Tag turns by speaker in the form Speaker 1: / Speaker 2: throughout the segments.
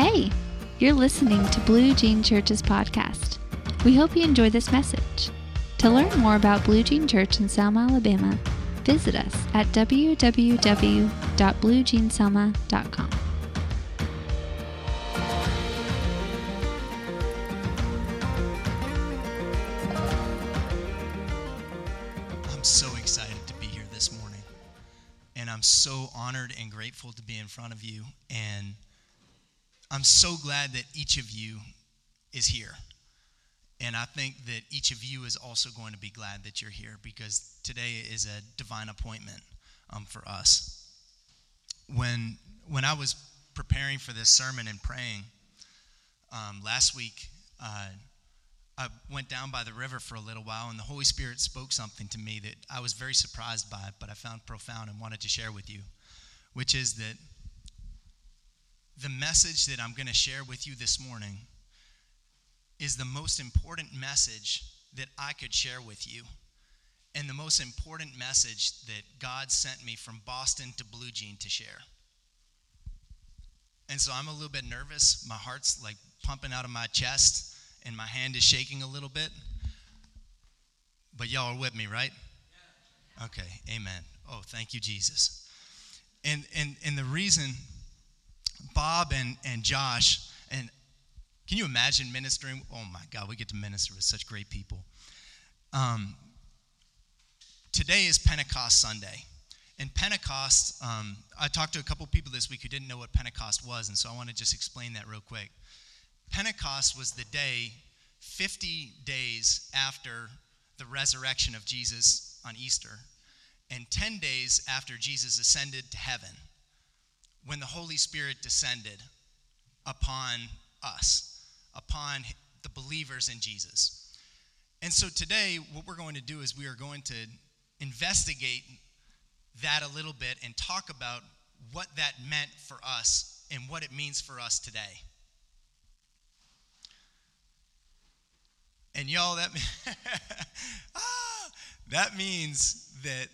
Speaker 1: Hey, you're listening to Blue Jean Church's podcast. We hope you enjoy this message. To learn more about Blue Jean Church in Selma, Alabama, visit us at www.bluejeanselma.com.
Speaker 2: I'm so excited to be here this morning. And I'm so honored and grateful to be in front of you. And I'm so glad that each of you is here. And I think that each of you is also going to be glad that you're here because today is a divine appointment um, for us. When, when I was preparing for this sermon and praying um, last week, uh, I went down by the river for a little while, and the Holy Spirit spoke something to me that I was very surprised by, but I found profound and wanted to share with you, which is that the message that I'm going to share with you this morning is the most important message that I could share with you, and the most important message that God sent me from Boston to Blue Jean to share. And so I'm a little bit nervous. My heart's like pumping out of my chest and my hand is shaking a little bit. But y'all are with me, right? Okay, amen. Oh, thank you, Jesus. And and and the reason Bob and, and Josh, and can you imagine ministering? Oh my God, we get to minister with such great people. Um, today is Pentecost Sunday. And Pentecost, um, I talked to a couple people this week who didn't know what Pentecost was, and so I want to just explain that real quick. Pentecost was the day 50 days after the resurrection of Jesus on Easter, and 10 days after Jesus ascended to heaven, when the Holy Spirit descended upon us, upon the believers in Jesus. And so today, what we're going to do is we are going to investigate that a little bit and talk about what that meant for us and what it means for us today. And y'all, that, ah, that means that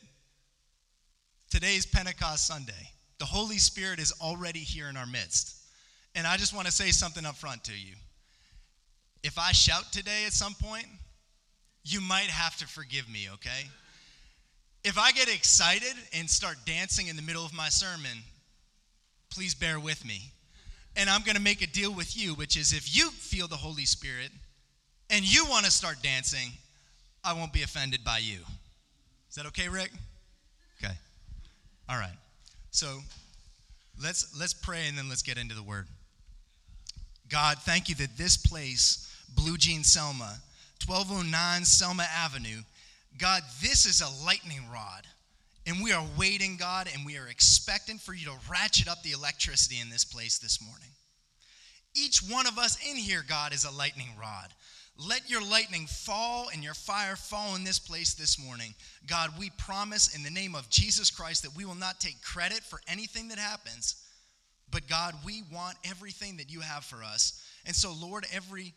Speaker 2: today's Pentecost Sunday. The Holy Spirit is already here in our midst. And I just want to say something up front to you. If I shout today at some point, you might have to forgive me, okay? If I get excited and start dancing in the middle of my sermon, please bear with me. And I'm going to make a deal with you, which is if you feel the Holy Spirit and you want to start dancing, I won't be offended by you. Is that okay, Rick? Okay. All right. So let's let's pray and then let's get into the word. God, thank you that this place, Blue Jean Selma, 1209 Selma Avenue, God, this is a lightning rod. And we are waiting, God, and we are expecting for you to ratchet up the electricity in this place this morning. Each one of us in here, God, is a lightning rod. Let your lightning fall and your fire fall in this place this morning. God, we promise in the name of Jesus Christ that we will not take credit for anything that happens, but God, we want everything that you have for us. And so, Lord, every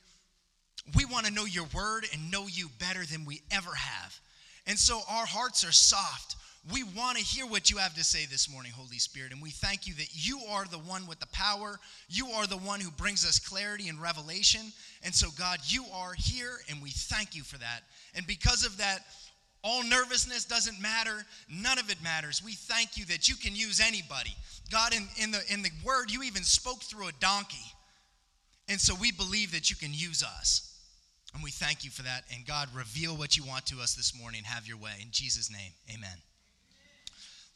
Speaker 2: we want to know your word and know you better than we ever have. And so our hearts are soft. We want to hear what you have to say this morning, Holy Spirit. And we thank you that you are the one with the power. You are the one who brings us clarity and revelation. And so, God, you are here, and we thank you for that. And because of that, all nervousness doesn't matter. None of it matters. We thank you that you can use anybody. God, in, in, the, in the word, you even spoke through a donkey. And so we believe that you can use us. And we thank you for that. And God, reveal what you want to us this morning. Have your way. In Jesus' name, amen.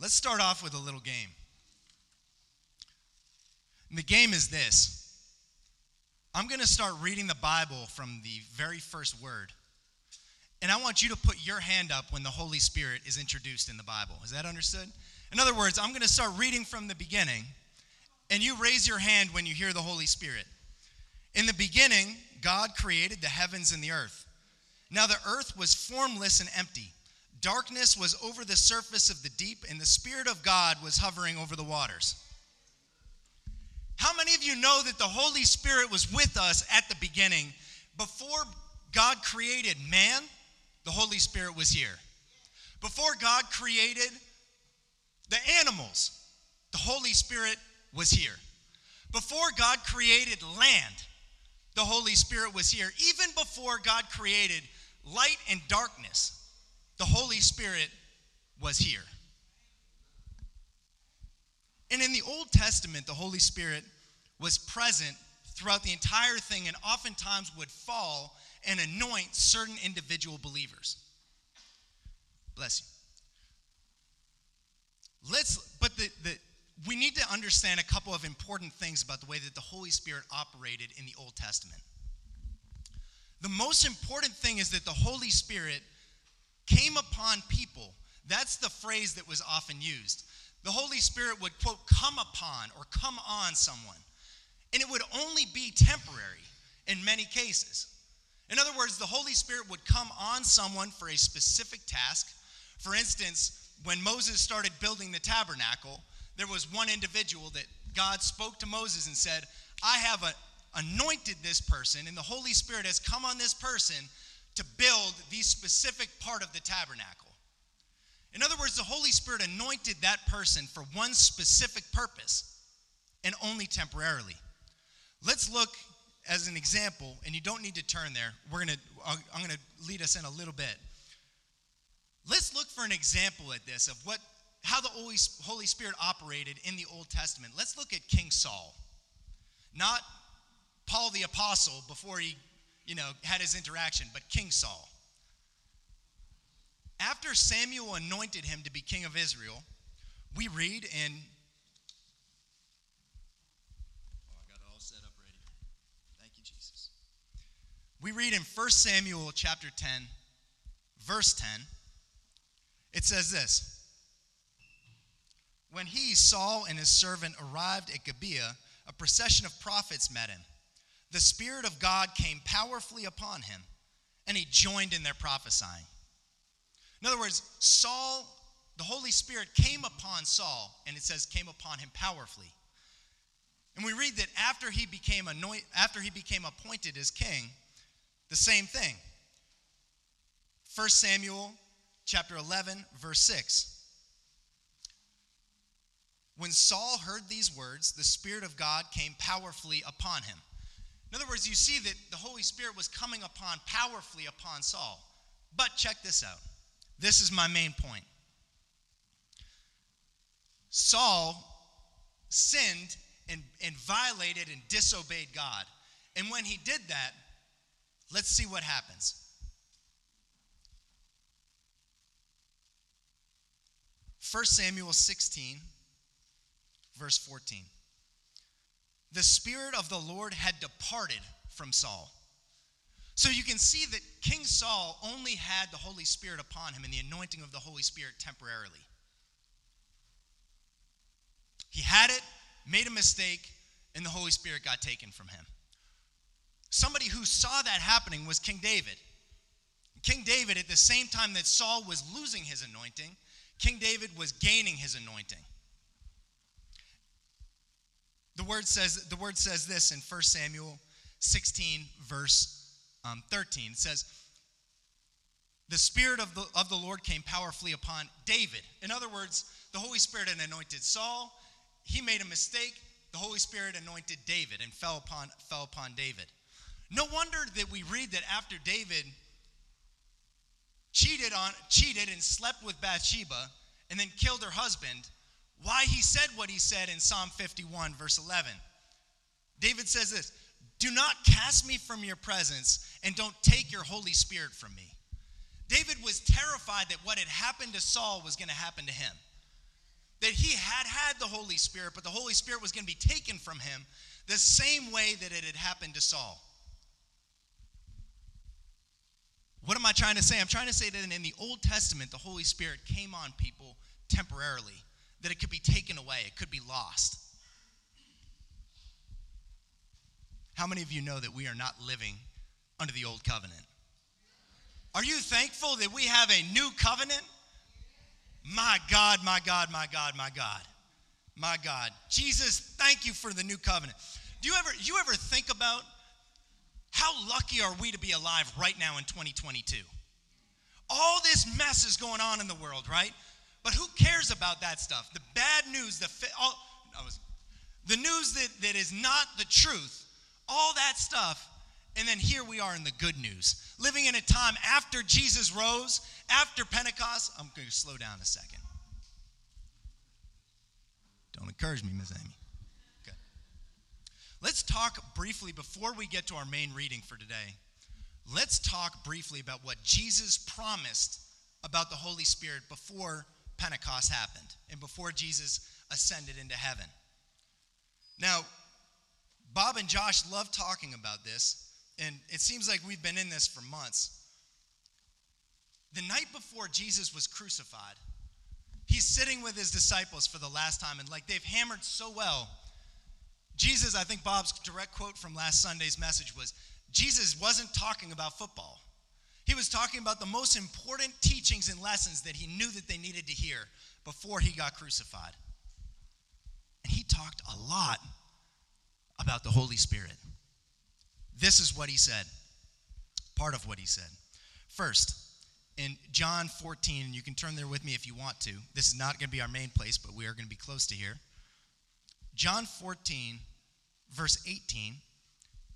Speaker 2: Let's start off with a little game. And the game is this I'm going to start reading the Bible from the very first word. And I want you to put your hand up when the Holy Spirit is introduced in the Bible. Is that understood? In other words, I'm going to start reading from the beginning, and you raise your hand when you hear the Holy Spirit. In the beginning, God created the heavens and the earth. Now the earth was formless and empty. Darkness was over the surface of the deep, and the Spirit of God was hovering over the waters. How many of you know that the Holy Spirit was with us at the beginning? Before God created man, the Holy Spirit was here. Before God created the animals, the Holy Spirit was here. Before God created land, the Holy Spirit was here. Even before God created light and darkness, Spirit was here. And in the Old Testament, the Holy Spirit was present throughout the entire thing and oftentimes would fall and anoint certain individual believers. Bless you. Let's, but the, the, we need to understand a couple of important things about the way that the Holy Spirit operated in the Old Testament. The most important thing is that the Holy Spirit came upon people. That's the phrase that was often used. The Holy Spirit would, quote, come upon or come on someone. And it would only be temporary in many cases. In other words, the Holy Spirit would come on someone for a specific task. For instance, when Moses started building the tabernacle, there was one individual that God spoke to Moses and said, I have a, anointed this person, and the Holy Spirit has come on this person to build the specific part of the tabernacle. In other words, the Holy Spirit anointed that person for one specific purpose and only temporarily. Let's look as an example, and you don't need to turn there. We're gonna, I'm gonna lead us in a little bit. Let's look for an example at this of what, how the Holy Spirit operated in the Old Testament. Let's look at King Saul, not Paul the apostle before he, you know, had his interaction, but King Saul. After Samuel anointed him to be king of Israel, we read in Oh, I got it all set up ready. Thank you, Jesus. We read in 1 Samuel chapter 10, verse 10, it says this When he, Saul, and his servant arrived at Gibeah, a procession of prophets met him. The Spirit of God came powerfully upon him, and he joined in their prophesying. In other words, Saul, the Holy Spirit came upon Saul, and it says came upon him powerfully. And we read that after he became anoint, after he became appointed as king, the same thing. 1 Samuel chapter 11 verse 6. When Saul heard these words, the spirit of God came powerfully upon him. In other words, you see that the Holy Spirit was coming upon powerfully upon Saul. But check this out. This is my main point. Saul sinned and, and violated and disobeyed God. And when he did that, Let's see what happens. First Samuel 16, verse 14. The Spirit of the Lord had departed from Saul. So you can see that King Saul only had the Holy Spirit upon him and the anointing of the Holy Spirit temporarily. He had it, made a mistake, and the Holy Spirit got taken from him. Somebody who saw that happening was King David. King David, at the same time that Saul was losing his anointing, King David was gaining his anointing. The word says, the word says this in 1 Samuel 16, verse um, 13. It says, The Spirit of the, of the Lord came powerfully upon David. In other words, the Holy Spirit had anointed Saul. He made a mistake. The Holy Spirit anointed David and fell upon, fell upon David. No wonder that we read that after David cheated on cheated and slept with Bathsheba and then killed her husband, why he said what he said in Psalm 51 verse 11. David says this, "Do not cast me from your presence and don't take your holy spirit from me." David was terrified that what had happened to Saul was going to happen to him. That he had had the Holy Spirit, but the Holy Spirit was going to be taken from him the same way that it had happened to Saul. What am I trying to say? I'm trying to say that in the Old Testament, the Holy Spirit came on people temporarily, that it could be taken away, it could be lost. How many of you know that we are not living under the old covenant? Are you thankful that we have a new covenant? My God, my God, my God, my God. My God. Jesus, thank you for the new covenant. Do you ever you ever think about how lucky are we to be alive right now in 2022? All this mess is going on in the world, right? But who cares about that stuff? The bad news, the fi- all, was, the news that, that is not the truth, all that stuff. And then here we are in the good news, living in a time after Jesus rose, after Pentecost. I'm going to slow down a second. Don't encourage me, Miss Amy. Okay. Let's talk briefly before we get to our main reading for today. Let's talk briefly about what Jesus promised about the Holy Spirit before Pentecost happened and before Jesus ascended into heaven. Now, Bob and Josh love talking about this, and it seems like we've been in this for months. The night before Jesus was crucified, he's sitting with his disciples for the last time, and like they've hammered so well. Jesus, I think Bob's direct quote from last Sunday's message was Jesus wasn't talking about football. He was talking about the most important teachings and lessons that he knew that they needed to hear before he got crucified. And he talked a lot about the Holy Spirit. This is what he said. Part of what he said. First, in John 14, and you can turn there with me if you want to. This is not going to be our main place, but we are going to be close to here. John 14, verse 18,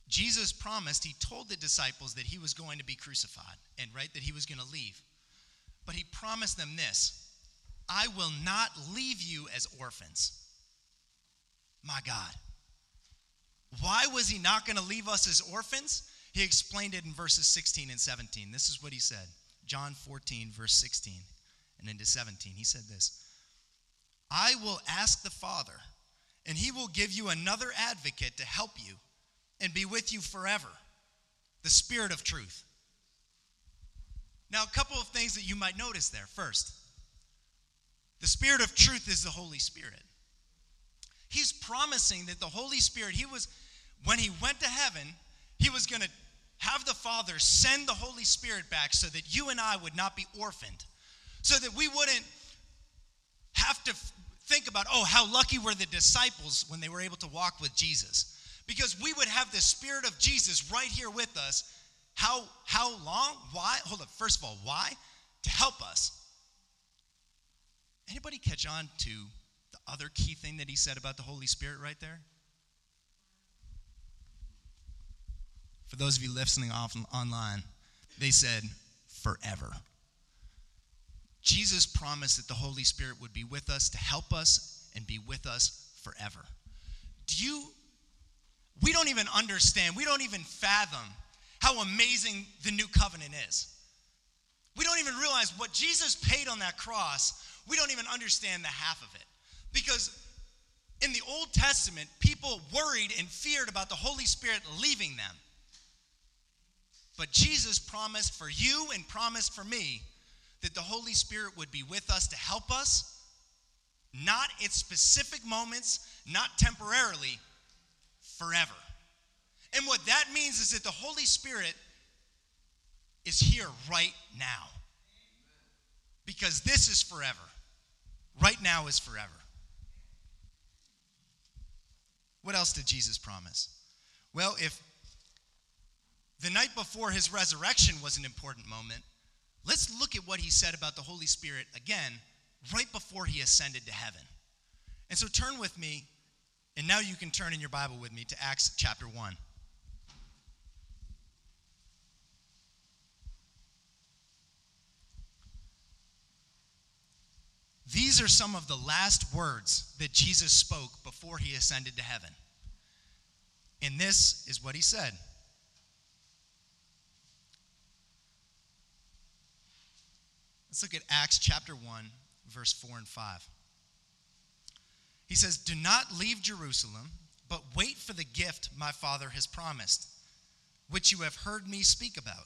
Speaker 2: Jesus promised, he told the disciples that he was going to be crucified and, right, that he was going to leave. But he promised them this I will not leave you as orphans. My God. Why was he not going to leave us as orphans? He explained it in verses 16 and 17. This is what he said John 14, verse 16 and into 17. He said this I will ask the Father, and he will give you another advocate to help you and be with you forever the Spirit of truth. Now, a couple of things that you might notice there. First, the Spirit of truth is the Holy Spirit. He's promising that the Holy Spirit, he was, when he went to heaven, he was going to have the Father send the Holy Spirit back so that you and I would not be orphaned, so that we wouldn't have to think about, oh, how lucky were the disciples when they were able to walk with Jesus. Because we would have the Spirit of Jesus right here with us. How, how long? Why? Hold up. First of all, why? To help us. Anybody catch on to the other key thing that he said about the Holy Spirit right there? For those of you listening off online, they said, forever. Jesus promised that the Holy Spirit would be with us to help us and be with us forever. Do you we don't even understand, we don't even fathom how amazing the new covenant is. We don't even realize what Jesus paid on that cross, we don't even understand the half of it. Because in the Old Testament, people worried and feared about the Holy Spirit leaving them. But Jesus promised for you and promised for me that the Holy Spirit would be with us to help us, not at specific moments, not temporarily, forever. And what that means is that the Holy Spirit is here right now. Because this is forever. Right now is forever. What else did Jesus promise? Well, if the night before his resurrection was an important moment, let's look at what he said about the Holy Spirit again right before he ascended to heaven. And so turn with me and now you can turn in your Bible with me to Acts chapter 1. These are some of the last words that Jesus spoke before he ascended to heaven. And this is what he said. Let's look at Acts chapter 1, verse 4 and 5. He says, Do not leave Jerusalem, but wait for the gift my Father has promised, which you have heard me speak about.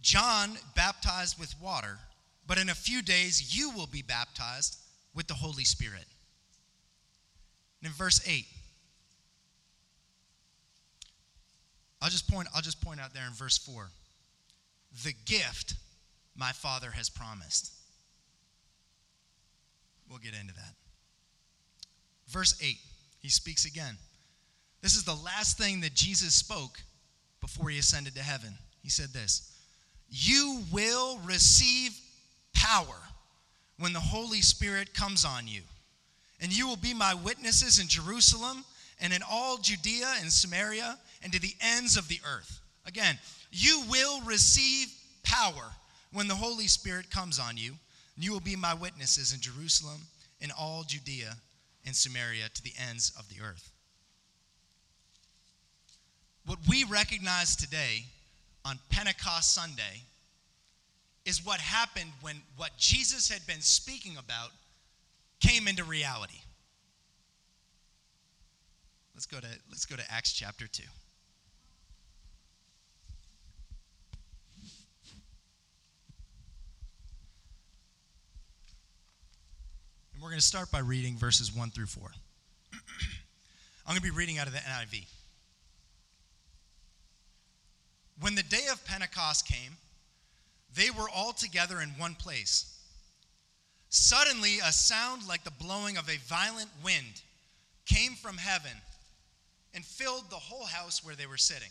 Speaker 2: John baptized with water, but in a few days you will be baptized with the Holy Spirit. And in verse 8, I'll just point I'll just point out there in verse 4. The gift my Father has promised. We'll get into that. Verse 8, he speaks again. This is the last thing that Jesus spoke before he ascended to heaven. He said this You will receive power when the Holy Spirit comes on you. And you will be my witnesses in Jerusalem and in all Judea and Samaria and to the ends of the earth. Again, you will receive power when the Holy Spirit comes on you. And you will be my witnesses in Jerusalem, in all Judea and Samaria, to the ends of the earth. What we recognize today on Pentecost Sunday is what happened when what Jesus had been speaking about came into reality. Let's go to, let's go to Acts chapter 2. And we're going to start by reading verses 1 through 4. I'm going to be reading out of the NIV. When the day of Pentecost came, they were all together in one place. Suddenly, a sound like the blowing of a violent wind came from heaven and filled the whole house where they were sitting.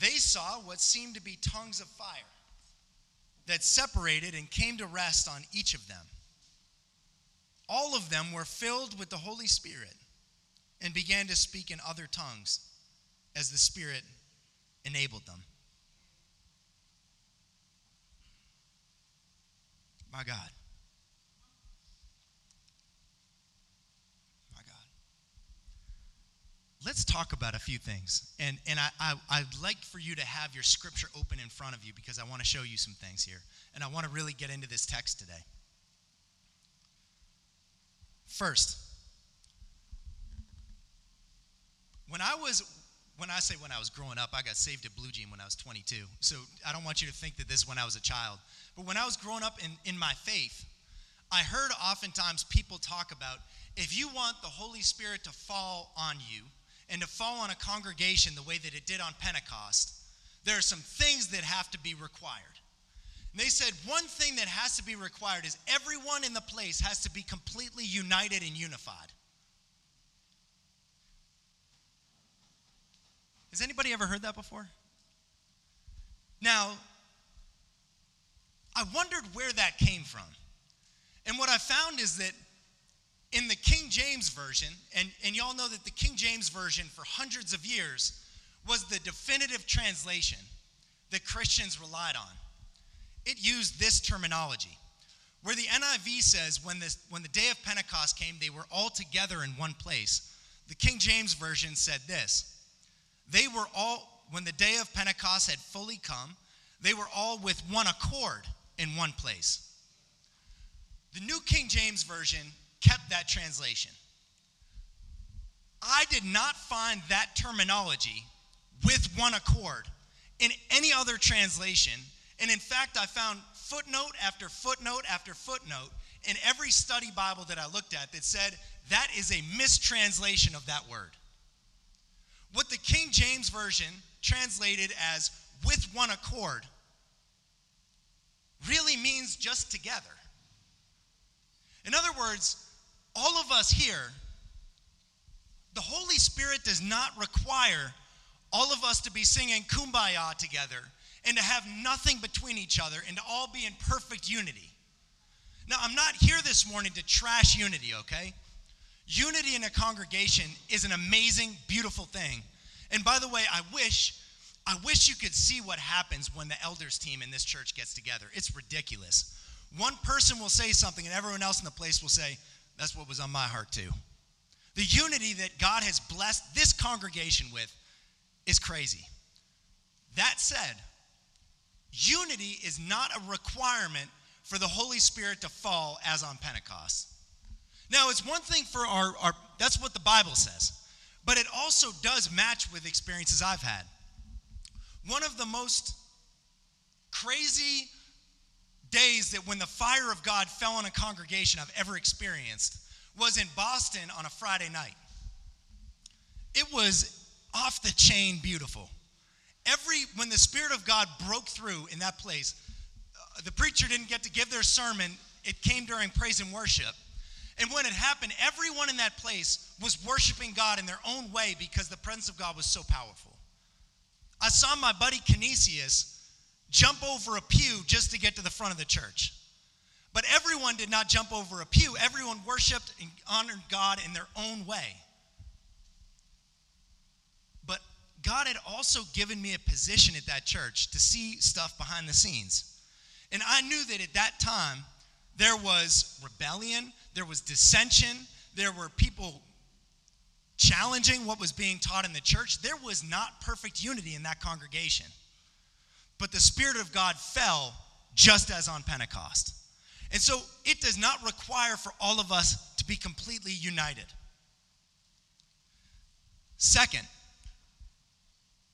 Speaker 2: They saw what seemed to be tongues of fire that separated and came to rest on each of them. All of them were filled with the Holy Spirit and began to speak in other tongues as the Spirit enabled them. My God. My God. Let's talk about a few things. And, and I, I, I'd like for you to have your scripture open in front of you because I want to show you some things here. And I want to really get into this text today. First, when I was when I say when I was growing up, I got saved at Blue Jean when I was 22. So I don't want you to think that this is when I was a child. But when I was growing up in, in my faith, I heard oftentimes people talk about if you want the Holy Spirit to fall on you and to fall on a congregation the way that it did on Pentecost, there are some things that have to be required. They said one thing that has to be required is everyone in the place has to be completely united and unified. Has anybody ever heard that before? Now, I wondered where that came from. And what I found is that in the King James Version, and, and y'all know that the King James Version for hundreds of years was the definitive translation that Christians relied on. It used this terminology. Where the NIV says, when, this, when the day of Pentecost came, they were all together in one place, the King James Version said this they were all, when the day of Pentecost had fully come, they were all with one accord in one place. The New King James Version kept that translation. I did not find that terminology with one accord in any other translation. And in fact, I found footnote after footnote after footnote in every study Bible that I looked at that said that is a mistranslation of that word. What the King James Version translated as with one accord really means just together. In other words, all of us here, the Holy Spirit does not require all of us to be singing kumbaya together and to have nothing between each other and to all be in perfect unity. Now, I'm not here this morning to trash unity, okay? Unity in a congregation is an amazing, beautiful thing. And by the way, I wish I wish you could see what happens when the elders team in this church gets together. It's ridiculous. One person will say something and everyone else in the place will say, "That's what was on my heart too." The unity that God has blessed this congregation with is crazy. That said, unity is not a requirement for the Holy Spirit to fall as on Pentecost. Now, it's one thing for our, our that's what the Bible says, but it also does match with experiences I've had. One of the most crazy days that when the fire of God fell on a congregation I've ever experienced was in Boston on a Friday night. It was off the chain beautiful. Every when the spirit of God broke through in that place, uh, the preacher didn't get to give their sermon. It came during praise and worship. And when it happened, everyone in that place was worshiping God in their own way because the presence of God was so powerful. I saw my buddy kinesius jump over a pew just to get to the front of the church. But everyone did not jump over a pew. Everyone worshiped and honored God in their own way. But God had also given me a position at that church to see stuff behind the scenes. And I knew that at that time, there was rebellion, there was dissension, there were people challenging what was being taught in the church. There was not perfect unity in that congregation. But the Spirit of God fell just as on Pentecost. And so it does not require for all of us to be completely united. Second,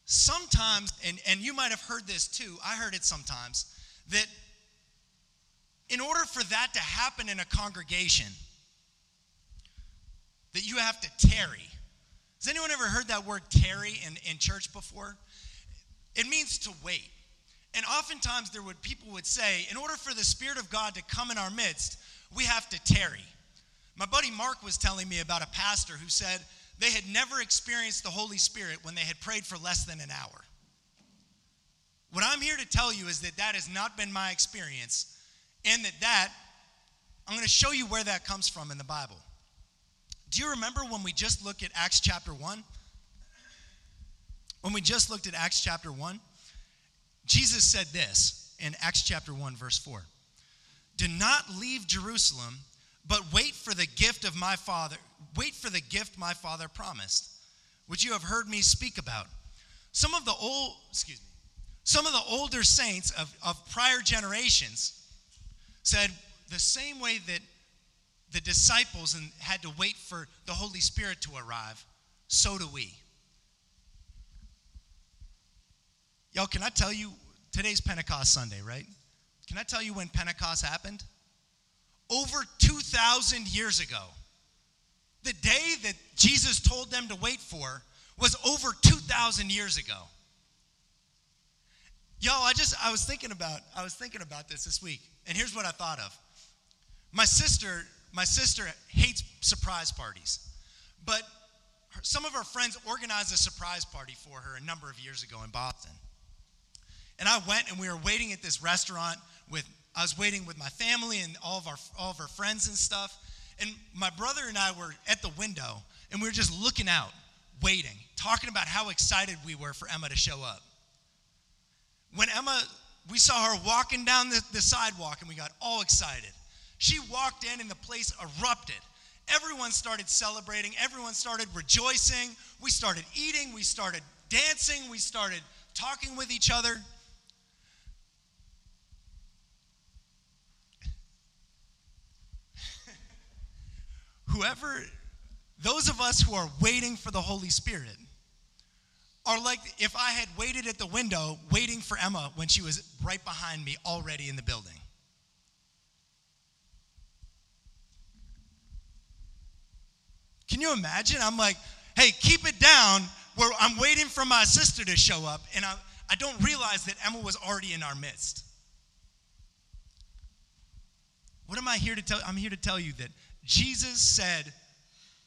Speaker 2: sometimes, and, and you might have heard this too, I heard it sometimes, that in order for that to happen in a congregation, that you have to tarry. Has anyone ever heard that word tarry in, in church before? It means to wait. And oftentimes there would people would say, in order for the Spirit of God to come in our midst, we have to tarry. My buddy Mark was telling me about a pastor who said they had never experienced the Holy Spirit when they had prayed for less than an hour. What I'm here to tell you is that that has not been my experience, and that that I'm going to show you where that comes from in the Bible. Do you remember when we just looked at Acts chapter 1? When we just looked at Acts chapter 1? Jesus said this in Acts chapter 1, verse 4 Do not leave Jerusalem, but wait for the gift of my Father. Wait for the gift my Father promised, which you have heard me speak about. Some of the old, excuse me, some of the older saints of, of prior generations said the same way that the disciples and had to wait for the Holy Spirit to arrive, so do we. Y'all, can I tell you, today's Pentecost Sunday, right? Can I tell you when Pentecost happened? Over 2,000 years ago. The day that Jesus told them to wait for was over 2,000 years ago. Y'all, I just, I was thinking about, I was thinking about this this week, and here's what I thought of. My sister, my sister hates surprise parties, but some of her friends organized a surprise party for her a number of years ago in Boston. And I went and we were waiting at this restaurant with I was waiting with my family and all of our all of our friends and stuff. And my brother and I were at the window and we were just looking out, waiting, talking about how excited we were for Emma to show up. When Emma, we saw her walking down the, the sidewalk and we got all excited. She walked in and the place erupted. Everyone started celebrating, everyone started rejoicing. We started eating, we started dancing, we started talking with each other. Whoever, those of us who are waiting for the Holy Spirit, are like if I had waited at the window waiting for Emma when she was right behind me already in the building. Can you imagine? I'm like, hey, keep it down where I'm waiting for my sister to show up, and I, I don't realize that Emma was already in our midst. What am I here to tell? I'm here to tell you that Jesus said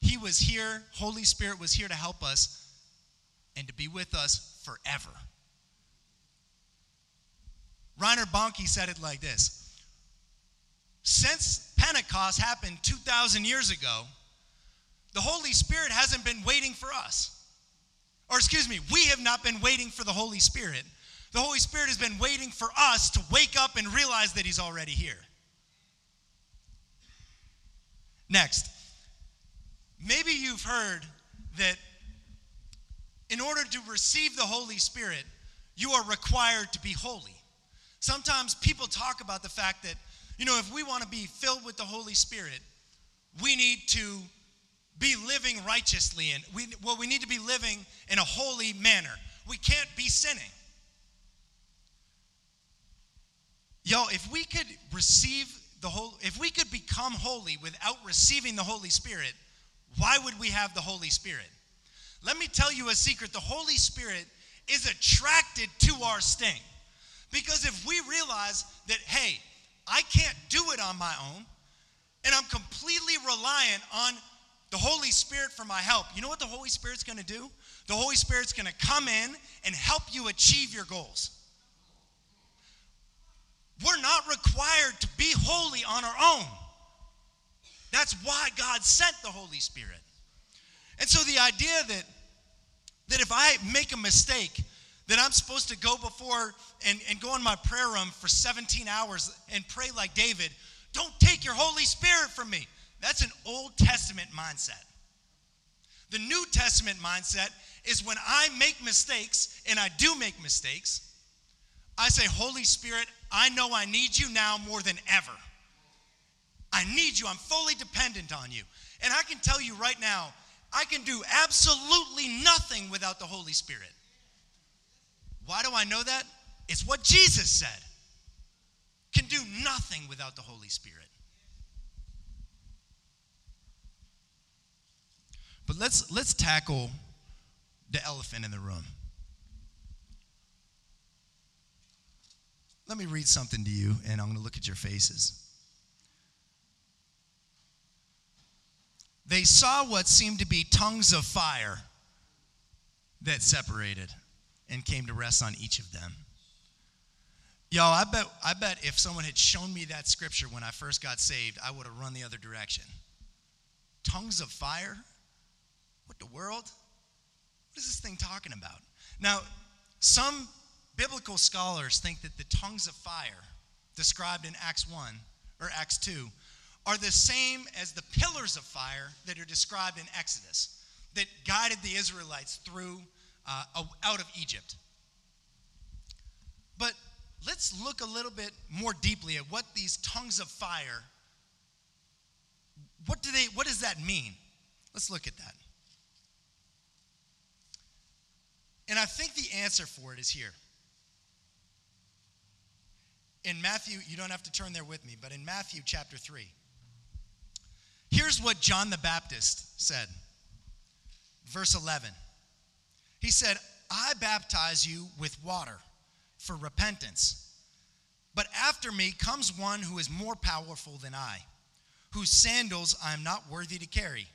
Speaker 2: he was here, Holy Spirit was here to help us and to be with us forever. Reinhard Bonnke said it like this Since Pentecost happened 2,000 years ago, the Holy Spirit hasn't been waiting for us. Or, excuse me, we have not been waiting for the Holy Spirit. The Holy Spirit has been waiting for us to wake up and realize that He's already here. Next, maybe you've heard that in order to receive the Holy Spirit, you are required to be holy. Sometimes people talk about the fact that, you know, if we want to be filled with the Holy Spirit, we need to be living righteously and we well we need to be living in a holy manner. We can't be sinning. Yo, if we could receive the whole if we could become holy without receiving the Holy Spirit, why would we have the Holy Spirit? Let me tell you a secret. The Holy Spirit is attracted to our sting. Because if we realize that, hey, I can't do it on my own, and I'm completely reliant on the Holy Spirit for my help, you know what the Holy Spirit's gonna do? The Holy Spirit's gonna come in and help you achieve your goals. We're not required to be holy on our own. That's why God sent the Holy Spirit. And so the idea that that if I make a mistake, that I'm supposed to go before and, and go in my prayer room for 17 hours and pray like David, don't take your Holy Spirit from me. That's an Old Testament mindset. The New Testament mindset is when I make mistakes, and I do make mistakes, I say, Holy Spirit, I know I need you now more than ever. I need you. I'm fully dependent on you. And I can tell you right now, I can do absolutely nothing without the Holy Spirit. Why do I know that? It's what Jesus said. Can do nothing without the Holy Spirit. But let's let's tackle the elephant in the room. Let me read something to you, and I'm going to look at your faces. They saw what seemed to be tongues of fire that separated and came to rest on each of them. Y'all, I bet, I bet if someone had shown me that scripture when I first got saved, I would have run the other direction. Tongues of fire? What the world? What is this thing talking about? Now, some biblical scholars think that the tongues of fire described in Acts 1 or Acts 2 are the same as the pillars of fire that are described in Exodus that guided the Israelites through uh, out of Egypt. But let's look a little bit more deeply at what these tongues of fire what do they what does that mean? Let's look at that. And I think the answer for it is here. In Matthew, you don't have to turn there with me, but in Matthew chapter 3, here's what John the Baptist said. Verse 11. He said, I baptize you with water for repentance. But after me comes one who is more powerful than I, whose sandals I am not worthy to carry.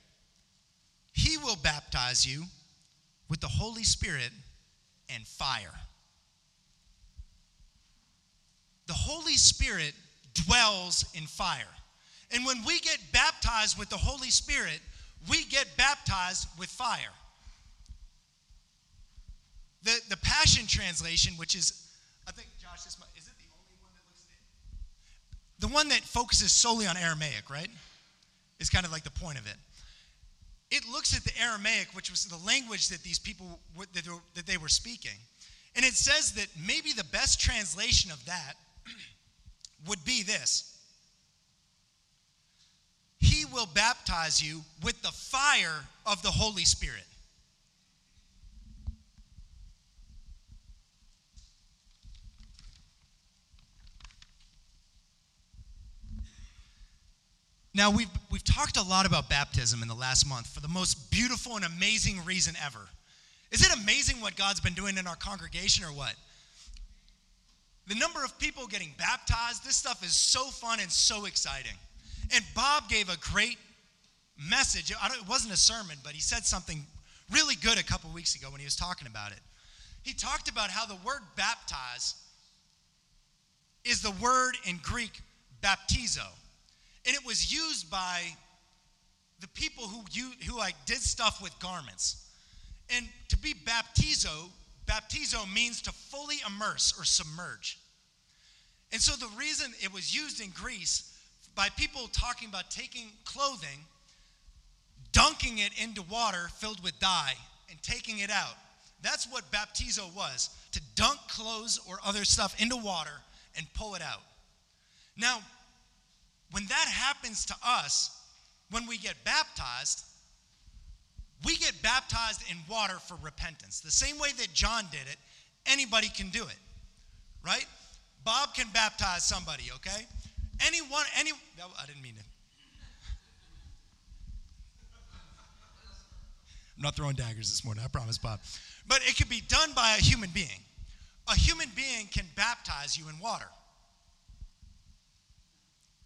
Speaker 2: He will baptize you with the Holy Spirit and fire. The Holy Spirit dwells in fire. And when we get baptized with the Holy Spirit, we get baptized with fire. The, the Passion Translation, which is, I think, Josh, is, is it the only one that looks at The one that focuses solely on Aramaic, right? Is kind of like the point of it. It looks at the Aramaic, which was the language that these people, that they were speaking. And it says that maybe the best translation of that would be this He will baptize you with the fire of the Holy Spirit. Now, we've, we've talked a lot about baptism in the last month for the most beautiful and amazing reason ever. Is it amazing what God's been doing in our congregation or what? The number of people getting baptized, this stuff is so fun and so exciting. And Bob gave a great message. it wasn't a sermon, but he said something really good a couple weeks ago when he was talking about it. He talked about how the word baptize is the word in Greek baptizo. And it was used by the people who, who like did stuff with garments. And to be baptizo, baptizo means to fully immerse or submerge. And so the reason it was used in Greece by people talking about taking clothing, dunking it into water filled with dye, and taking it out. That's what baptizo was to dunk clothes or other stuff into water and pull it out. Now, when that happens to us, when we get baptized, we get baptized in water for repentance. The same way that John did it, anybody can do it, right? Bob can baptize somebody, okay? Anyone, any, no, I didn't mean it. I'm not throwing daggers this morning, I promise, Bob. But it can be done by a human being. A human being can baptize you in water.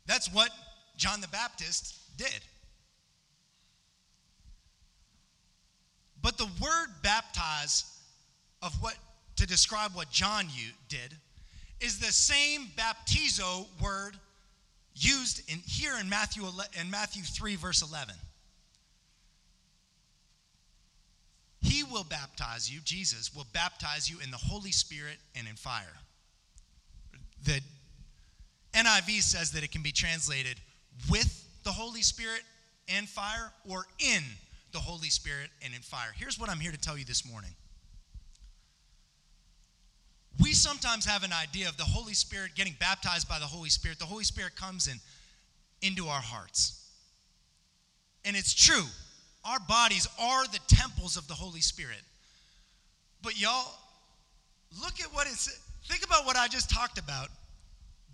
Speaker 2: That's what John the Baptist did. But the word baptize of what to describe what John did is the same baptizo word used in here in Matthew in Matthew 3 verse 11. He will baptize you, Jesus will baptize you in the Holy Spirit and in fire. The NIV says that it can be translated with the Holy Spirit and fire or in the Holy Spirit and in fire. Here's what I'm here to tell you this morning. We sometimes have an idea of the Holy Spirit getting baptized by the Holy Spirit. The Holy Spirit comes in into our hearts. And it's true. Our bodies are the temples of the Holy Spirit. But y'all, look at what it's think about what I just talked about.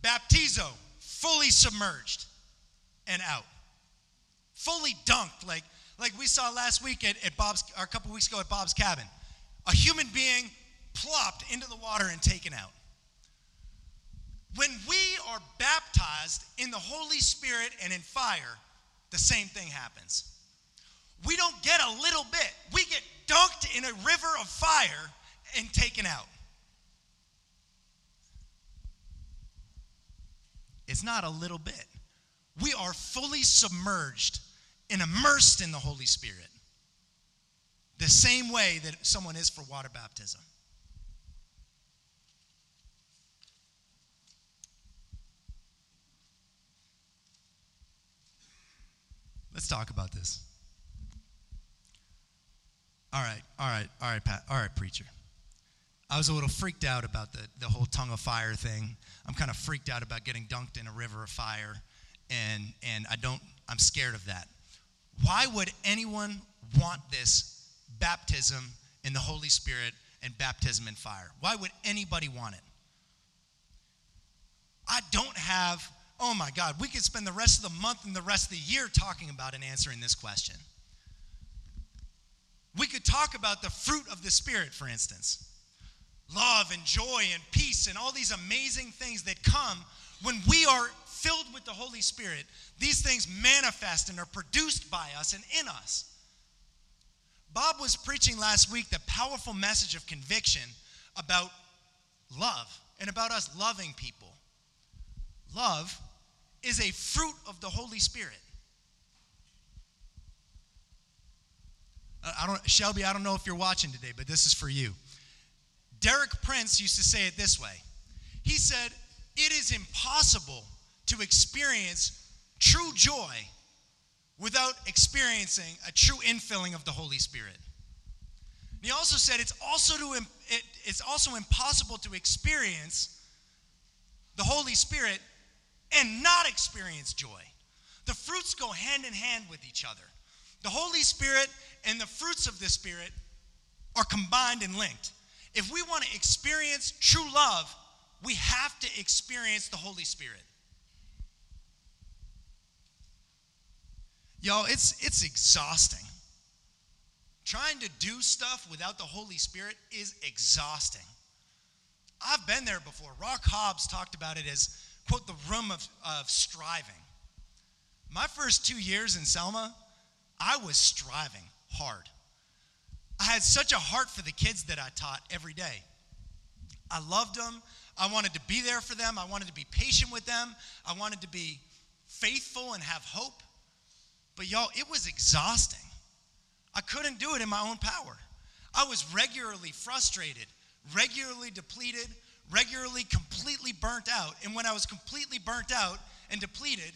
Speaker 2: Baptizo, fully submerged and out. Fully dunked, like, like we saw last week at, at Bob's, or a couple weeks ago at Bob's cabin. A human being plopped into the water and taken out. When we are baptized in the Holy Spirit and in fire, the same thing happens. We don't get a little bit, we get dunked in a river of fire and taken out. It's not a little bit. We are fully submerged and immersed in the Holy Spirit. The same way that someone is for water baptism. Let's talk about this. All right, all right, all right, Pat, all right, preacher. I was a little freaked out about the, the whole tongue of fire thing. I'm kind of freaked out about getting dunked in a river of fire, and, and I don't, I'm scared of that. Why would anyone want this baptism in the Holy Spirit and baptism in fire? Why would anybody want it? I don't have oh my God, we could spend the rest of the month and the rest of the year talking about and answering this question. We could talk about the fruit of the Spirit, for instance love and joy and peace and all these amazing things that come when we are filled with the Holy Spirit. These things manifest and are produced by us and in us. Bob was preaching last week the powerful message of conviction about love and about us loving people. Love is a fruit of the Holy Spirit. Uh, I don't, Shelby, I don't know if you're watching today, but this is for you. Derek Prince used to say it this way He said, It is impossible to experience true joy without experiencing a true infilling of the Holy Spirit. And he also said it's also, to, it, it's also impossible to experience the Holy Spirit and not experience joy. The fruits go hand in hand with each other. The Holy Spirit and the fruits of the Spirit are combined and linked. If we want to experience true love, we have to experience the Holy Spirit. Y'all, it's, it's exhausting. Trying to do stuff without the Holy Spirit is exhausting. I've been there before. Rock Hobbs talked about it as quote, the room of, of striving. My first two years in Selma, I was striving hard. I had such a heart for the kids that I taught every day. I loved them. I wanted to be there for them. I wanted to be patient with them. I wanted to be faithful and have hope. But y'all, it was exhausting. I couldn't do it in my own power. I was regularly frustrated, regularly depleted, regularly completely burnt out. And when I was completely burnt out and depleted,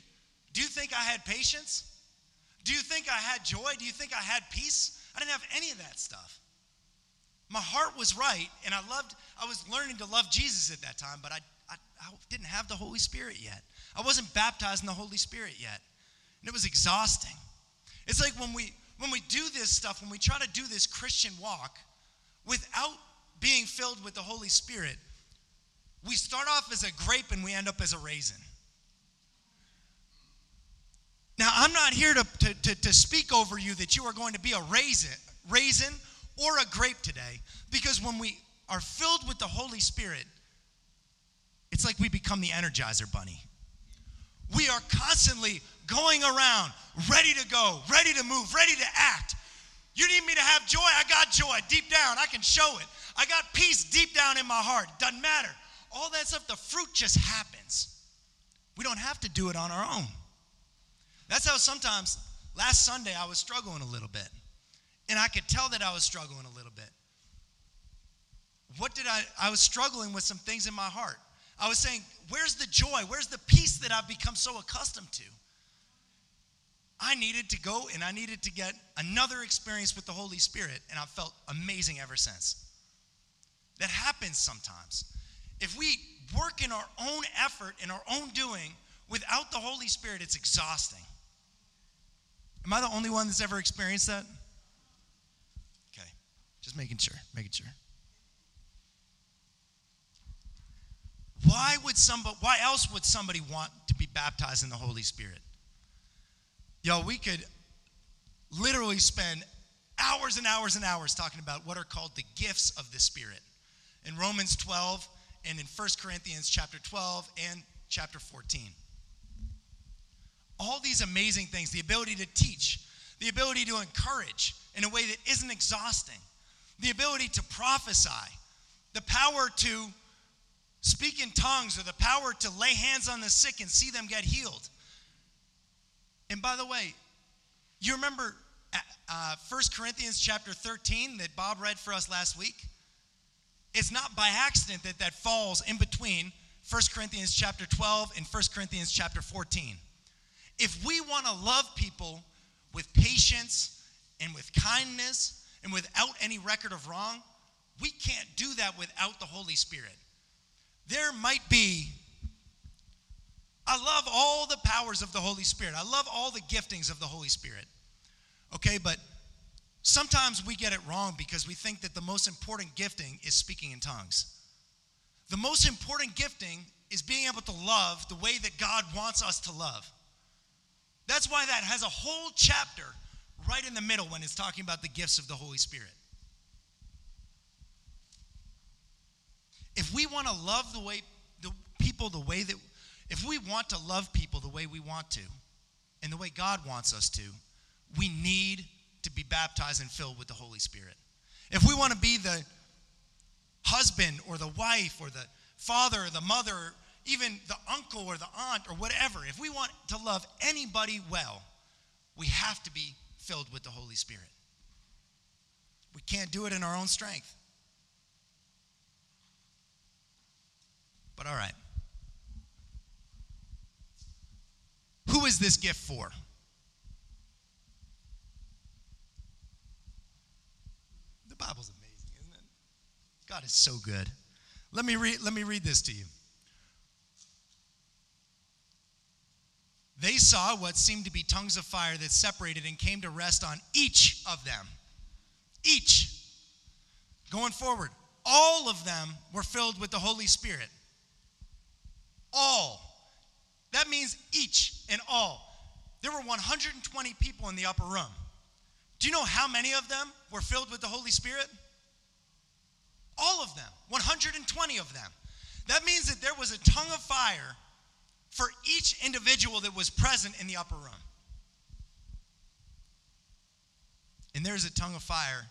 Speaker 2: do you think I had patience? Do you think I had joy? Do you think I had peace? I didn't have any of that stuff. My heart was right, and I loved, I was learning to love Jesus at that time, but I, I, I didn't have the Holy Spirit yet. I wasn't baptized in the Holy Spirit yet. And it was exhausting. It's like when we when we do this stuff, when we try to do this Christian walk without being filled with the Holy Spirit, we start off as a grape and we end up as a raisin. Now, I'm not here to, to, to, to, speak over you that you are going to be a raisin, raisin or a grape today, because when we are filled with the Holy Spirit, it's like we become the Energizer Bunny. We are constantly going around, ready to go, ready to move, ready to act. You need me to have joy? I got joy deep down. I can show it. I got peace deep down in my heart. Doesn't matter all that stuff, the fruit just happens. We don't have to do it on our own. That's how sometimes last Sunday I was struggling a little bit. And I could tell that I was struggling a little bit. What did I I was struggling with some things in my heart. I was saying, where's the joy? Where's the peace that I've become so accustomed to? I needed to go and I needed to get another experience with the Holy Spirit, and I've felt amazing ever since. That happens sometimes. If we work in our own effort, in our own doing, without the Holy Spirit, it's exhausting. Am I the only one that's ever experienced that? Okay, just making sure, making sure. Why would somebody, why else would somebody want to be baptized in the Holy Spirit? Yo, we could literally spend hours and hours and hours talking about what are called the gifts of the Spirit. In Romans 12 and in 1 Corinthians chapter 12 and chapter 14. All these amazing things the ability to teach, the ability to encourage in a way that isn't exhausting, the ability to prophesy, the power to speak in tongues, or the power to lay hands on the sick and see them get healed. And by the way, you remember uh, 1 Corinthians chapter 13 that Bob read for us last week? It's not by accident that that falls in between 1 Corinthians chapter 12 and 1 Corinthians chapter 14. If we want to love people with patience and with kindness and without any record of wrong, we can't do that without the Holy Spirit. There might be I love all the powers of the Holy Spirit. I love all the giftings of the Holy Spirit. Okay, but sometimes we get it wrong because we think that the most important gifting is speaking in tongues. The most important gifting is being able to love the way that God wants us to love. That's why that has a whole chapter right in the middle when it's talking about the gifts of the Holy Spirit. If we want to love the way the people the way that if we want to love people the way we want to, and the way God wants us to, we need to be baptized and filled with the Holy Spirit. If we want to be the husband or the wife or the father or the mother, even the uncle or the aunt or whatever, if we want to love anybody well, we have to be filled with the Holy Spirit. We can't do it in our own strength. But all right. Who is this gift for? The Bible's amazing, isn't it? God is so good. Let me read, let me read this to you. They saw what seemed to be tongues of fire that separated and came to rest on each of them. Each. Going forward, all of them were filled with the Holy Spirit. All. That means each and all. There were 120 people in the upper room. Do you know how many of them were filled with the Holy Spirit? All of them, 120 of them. That means that there was a tongue of fire for each individual that was present in the upper room. And there's a tongue of fire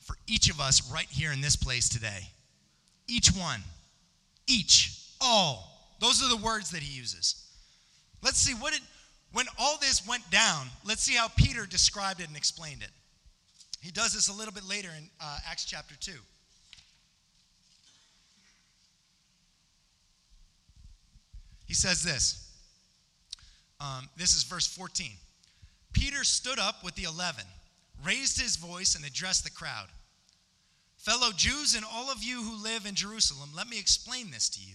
Speaker 2: for each of us right here in this place today. Each one, each, all. Those are the words that he uses. Let's see what it when all this went down, let's see how Peter described it and explained it. He does this a little bit later in uh, Acts chapter 2. He says this. Um, this is verse 14. Peter stood up with the eleven, raised his voice, and addressed the crowd. Fellow Jews and all of you who live in Jerusalem, let me explain this to you.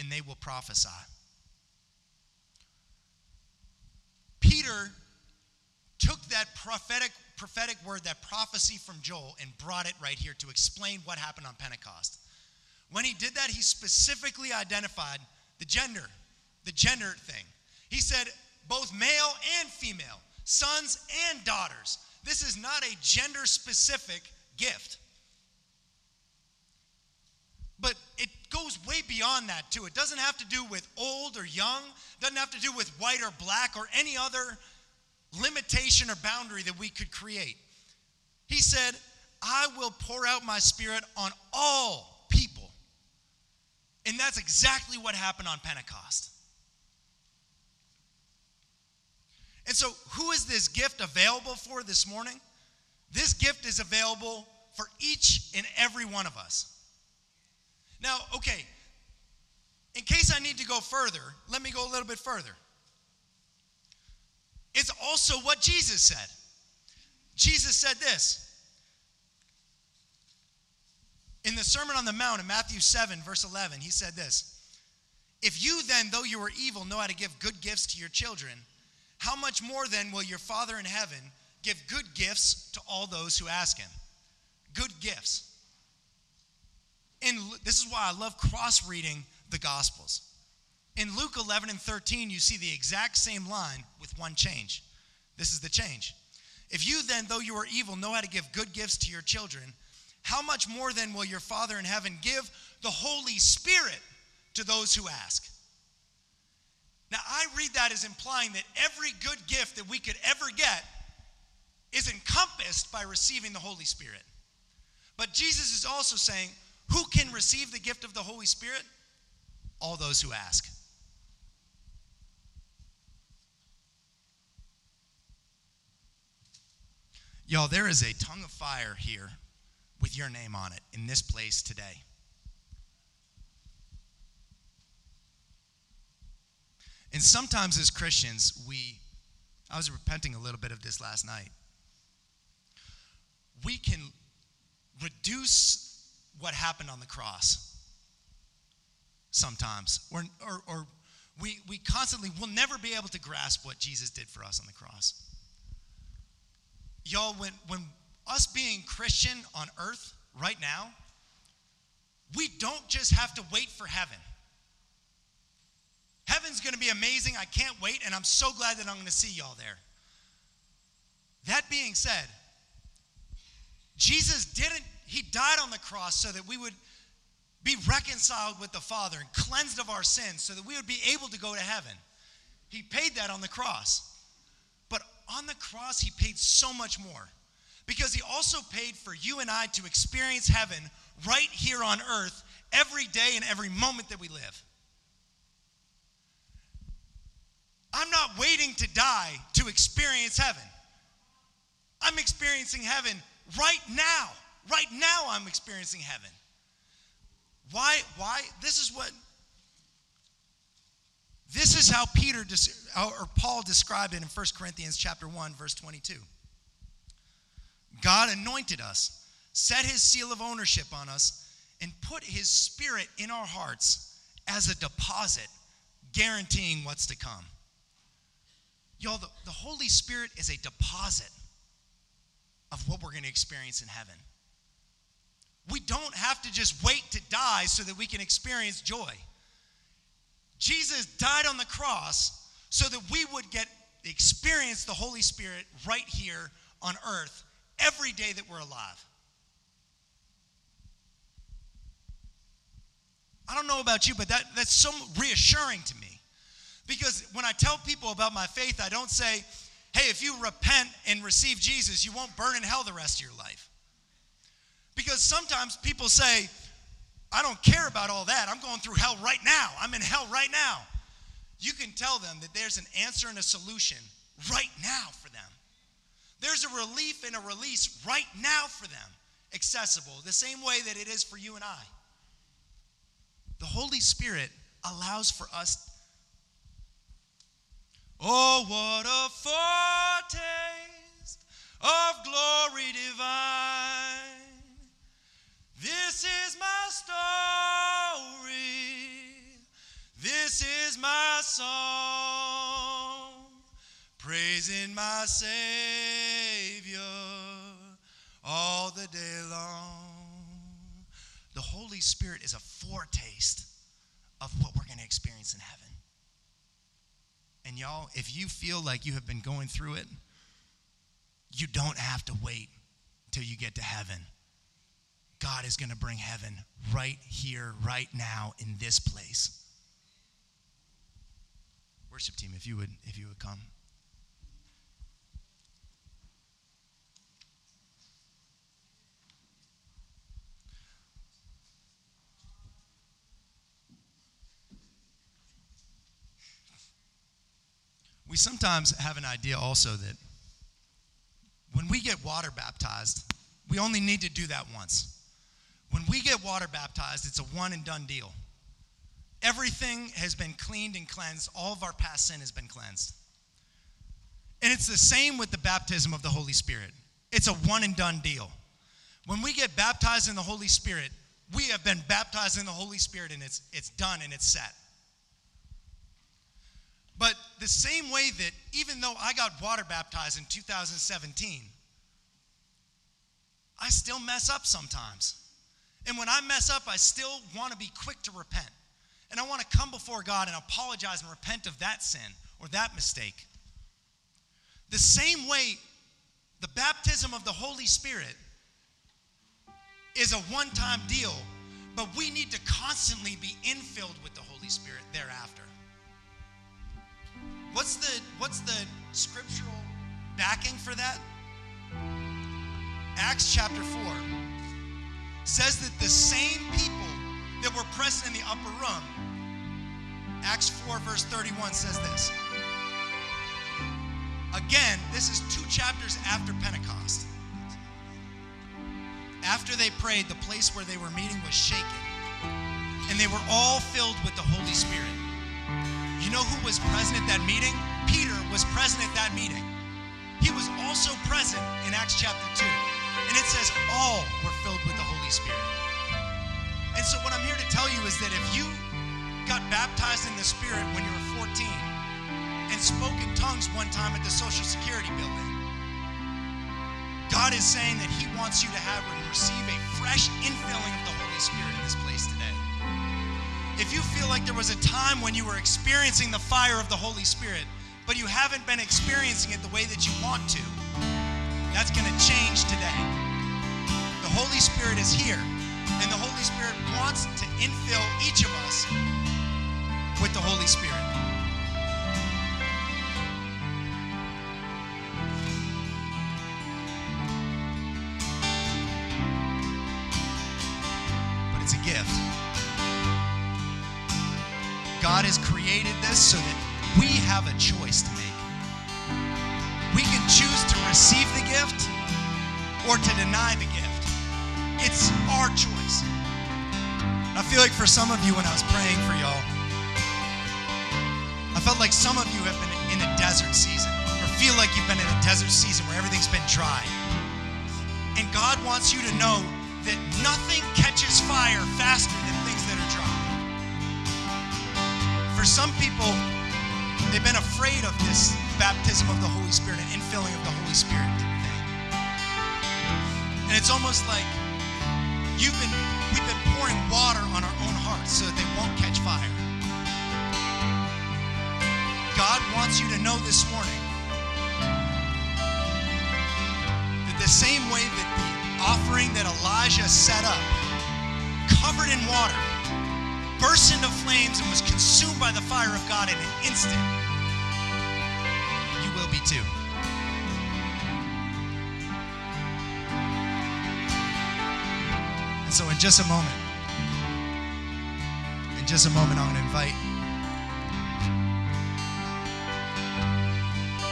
Speaker 2: and they will prophesy. Peter took that prophetic prophetic word, that prophecy from Joel, and brought it right here to explain what happened on Pentecost. When he did that, he specifically identified the gender, the gender thing. He said both male and female, sons and daughters. This is not a gender specific gift. But it goes way beyond that, too. It doesn't have to do with old or young, doesn't have to do with white or black or any other limitation or boundary that we could create. He said, I will pour out my spirit on all people. And that's exactly what happened on Pentecost. And so, who is this gift available for this morning? This gift is available for each and every one of us. Now, okay, in case I need to go further, let me go a little bit further. It's also what Jesus said. Jesus said this in the Sermon on the Mount in Matthew 7, verse 11. He said this If you then, though you are evil, know how to give good gifts to your children, how much more then will your Father in heaven give good gifts to all those who ask him? Good gifts. And this is why I love cross reading the Gospels. In Luke 11 and 13, you see the exact same line with one change. This is the change. If you then, though you are evil, know how to give good gifts to your children, how much more then will your Father in heaven give the Holy Spirit to those who ask? Now, I read that as implying that every good gift that we could ever get is encompassed by receiving the Holy Spirit. But Jesus is also saying, who can receive the gift of the Holy Spirit? All those who ask. Y'all, there is a tongue of fire here with your name on it in this place today. And sometimes as Christians, we, I was repenting a little bit of this last night. We can reduce what happened on the cross sometimes, or, or, or we, we constantly will never be able to grasp what Jesus did for us on the cross. Y'all, when, when us being Christian on earth right now, we don't just have to wait for heaven. Heaven's to be amazing. I can't wait, and I'm so glad that I'm to see y'all there. That being said, Jesus didn't, he died on the cross so that we would be reconciled with the Father and cleansed of our sins so that we would be able to go to heaven. He paid that on the cross. But on the cross, he paid so much more because he also paid for you and I to experience heaven right here on earth every day and every moment that we live. I'm not waiting to die to experience heaven. I'm experiencing heaven right now. Right now, I'm experiencing heaven. Why? Why? This is what. This is how Peter or Paul described it in 1 Corinthians chapter 1 verse 22. God anointed us, set his seal of ownership on us, and put his spirit in our hearts as a deposit, guaranteeing what's to come. Y'all, the, the Holy Spirit is a deposit of what we're going to experience in heaven. We don't have to just wait to die so that we can experience joy. Jesus died on the cross so that we would get experience the Holy Spirit right here on earth every day that we're alive. I don't know about you, but that, that's so reassuring to me. Because when I tell people about my faith, I don't say, hey, if you repent and receive Jesus, you won't burn in hell the rest of your life. Because sometimes people say, I don't care about all that. I'm going through hell right now. I'm in hell right now. You can tell them that there's an answer and a solution right now for them. There's a relief and a release right now for them, accessible, the same way that it is for you and I. The Holy Spirit allows for us. Oh, what a foretaste of glory divine. This is my story. This is my song praising my Savior all the day long. The Holy Spirit is a foretaste of what we're going to experience in heaven. And y'all, if you feel like you have been going through it, you don't have to wait till you get to heaven. God is going to bring heaven right here, right now, in this place. Worship team, if you would, if you would come. We sometimes have an idea also that when we get water baptized, we only need to do that once. When we get water baptized, it's a one and done deal. Everything has been cleaned and cleansed, all of our past sin has been cleansed. And it's the same with the baptism of the Holy Spirit. It's a one and done deal. When we get baptized in the Holy Spirit, we have been baptized in the Holy Spirit and it's, it's done and it's set. But the same way that even though I got water baptized in 2017, I still mess up sometimes. And when I mess up, I still want to be quick to repent. And I want to come before God and apologize and repent of that sin or that mistake. The same way, the baptism of the Holy Spirit is a one time deal, but we need to constantly be infilled with the Holy Spirit thereafter. What's the, what's the scriptural backing for that? Acts chapter 4 says that the same people that were present in the upper room, Acts 4, verse 31 says this. Again, this is two chapters after Pentecost. After they prayed, the place where they were meeting was shaken, and they were all filled with the Holy Spirit. You know who was present at that meeting? Peter was present at that meeting. He was also present in Acts chapter 2. And it says all were filled with the Spirit. And so, what I'm here to tell you is that if you got baptized in the Spirit when you were 14 and spoke in tongues one time at the Social Security building, God is saying that He wants you to have and receive a fresh infilling of the Holy Spirit in this place today. If you feel like there was a time when you were experiencing the fire of the Holy Spirit, but you haven't been experiencing it the way that you want to, that's going to change today. The Holy Spirit is here, and the Holy Spirit wants to infill each of us with the Holy Spirit. But it's a gift. God has created this so that we have a choice to make. We can choose to receive the gift or to deny the gift. It's our choice. I feel like for some of you, when I was praying for y'all, I felt like some of you have been in a desert season or feel like you've been in a desert season where everything's been dry. And God wants you to know that nothing catches fire faster than things that are dry. For some people, they've been afraid of this baptism of the Holy Spirit and infilling of the Holy Spirit thing. And it's almost like you've been we've been pouring water on our own hearts so that they won't catch fire. God wants you to know this morning that the same way that the offering that Elijah set up, covered in water, burst into flames and was consumed by the fire of God in an instant, you will be too. So, in just a moment, in just a moment, I'm going to invite.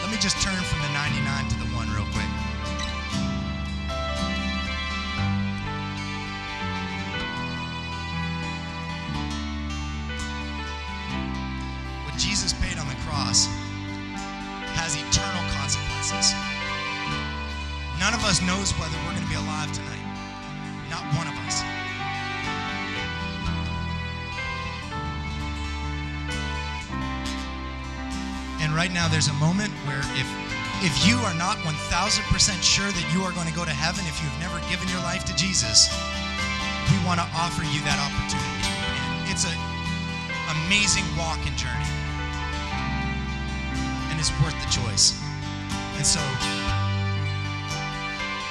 Speaker 2: Let me just turn from the 99 to the 1 real quick. What Jesus paid on the cross has eternal consequences. None of us knows whether we're going to be alive tonight. Right now, there's a moment where if if you are not 1000% sure that you are going to go to heaven if you've never given your life to Jesus, we want to offer you that opportunity. And it's an amazing walk and journey. And it's worth the choice. And so,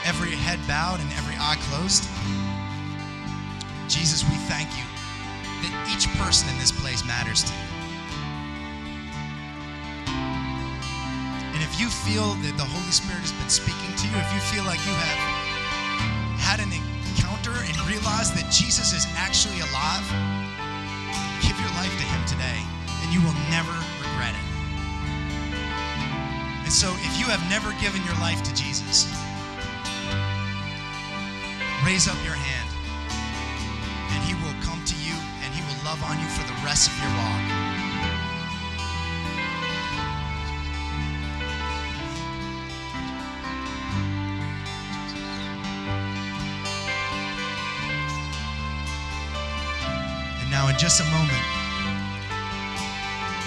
Speaker 2: every head bowed and every eye closed, Jesus, we thank you that each person in this place matters to you. If you feel that the Holy Spirit has been speaking to you, if you feel like you have had an encounter and realized that Jesus is actually alive, give your life to Him today, and you will never regret it. And so, if you have never given your life to Jesus, raise up your hand, and He will come to you and He will love on you for the rest of your walk. Just a moment,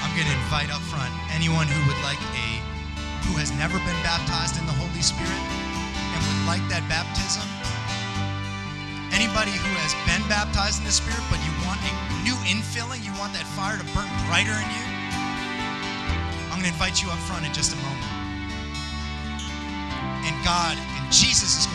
Speaker 2: I'm going to invite up front anyone who would like a, who has never been baptized in the Holy Spirit and would like that baptism. Anybody who has been baptized in the Spirit, but you want a new infilling, you want that fire to burn brighter in you, I'm going to invite you up front in just a moment. And God and Jesus is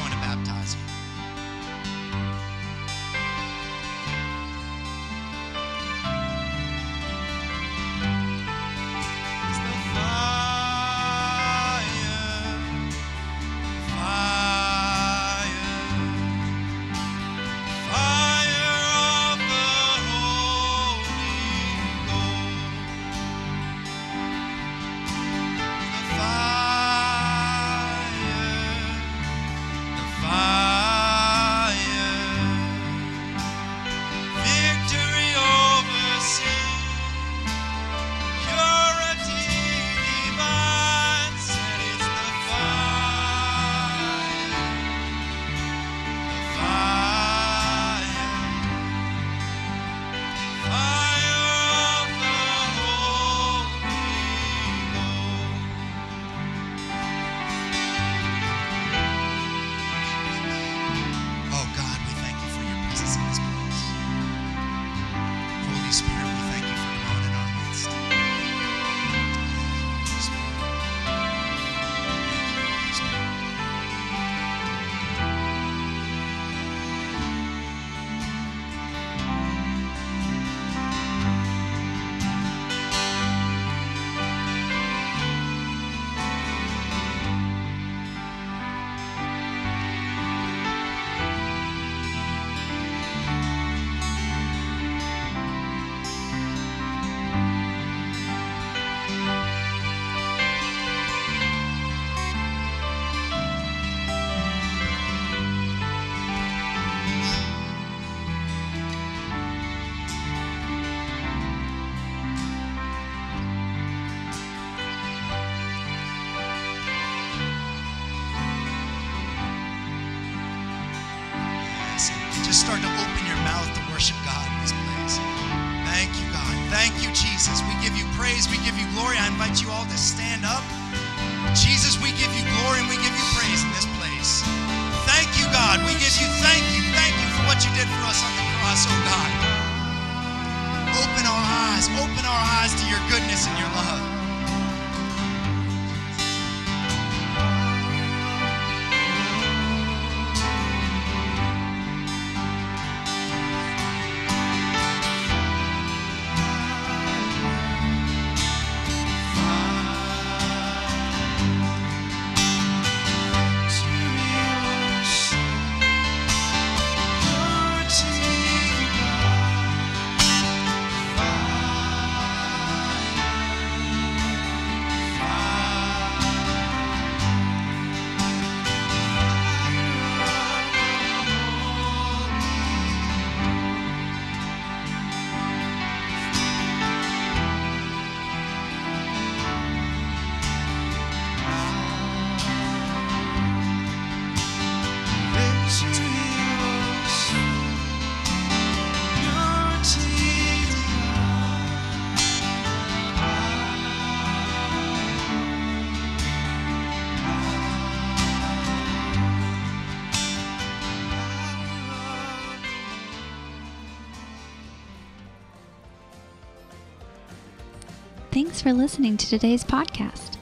Speaker 1: thanks for listening to today's podcast.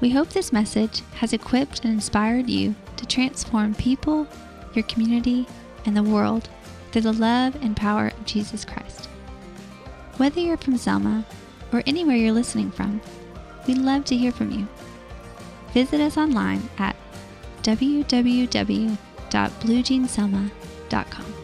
Speaker 1: We hope this message has equipped and inspired you to transform people, your community, and the world through the love and power of Jesus Christ. Whether you're from Selma or anywhere you're listening from, we'd love to hear from you. Visit us online at www.bluejeanselma.com.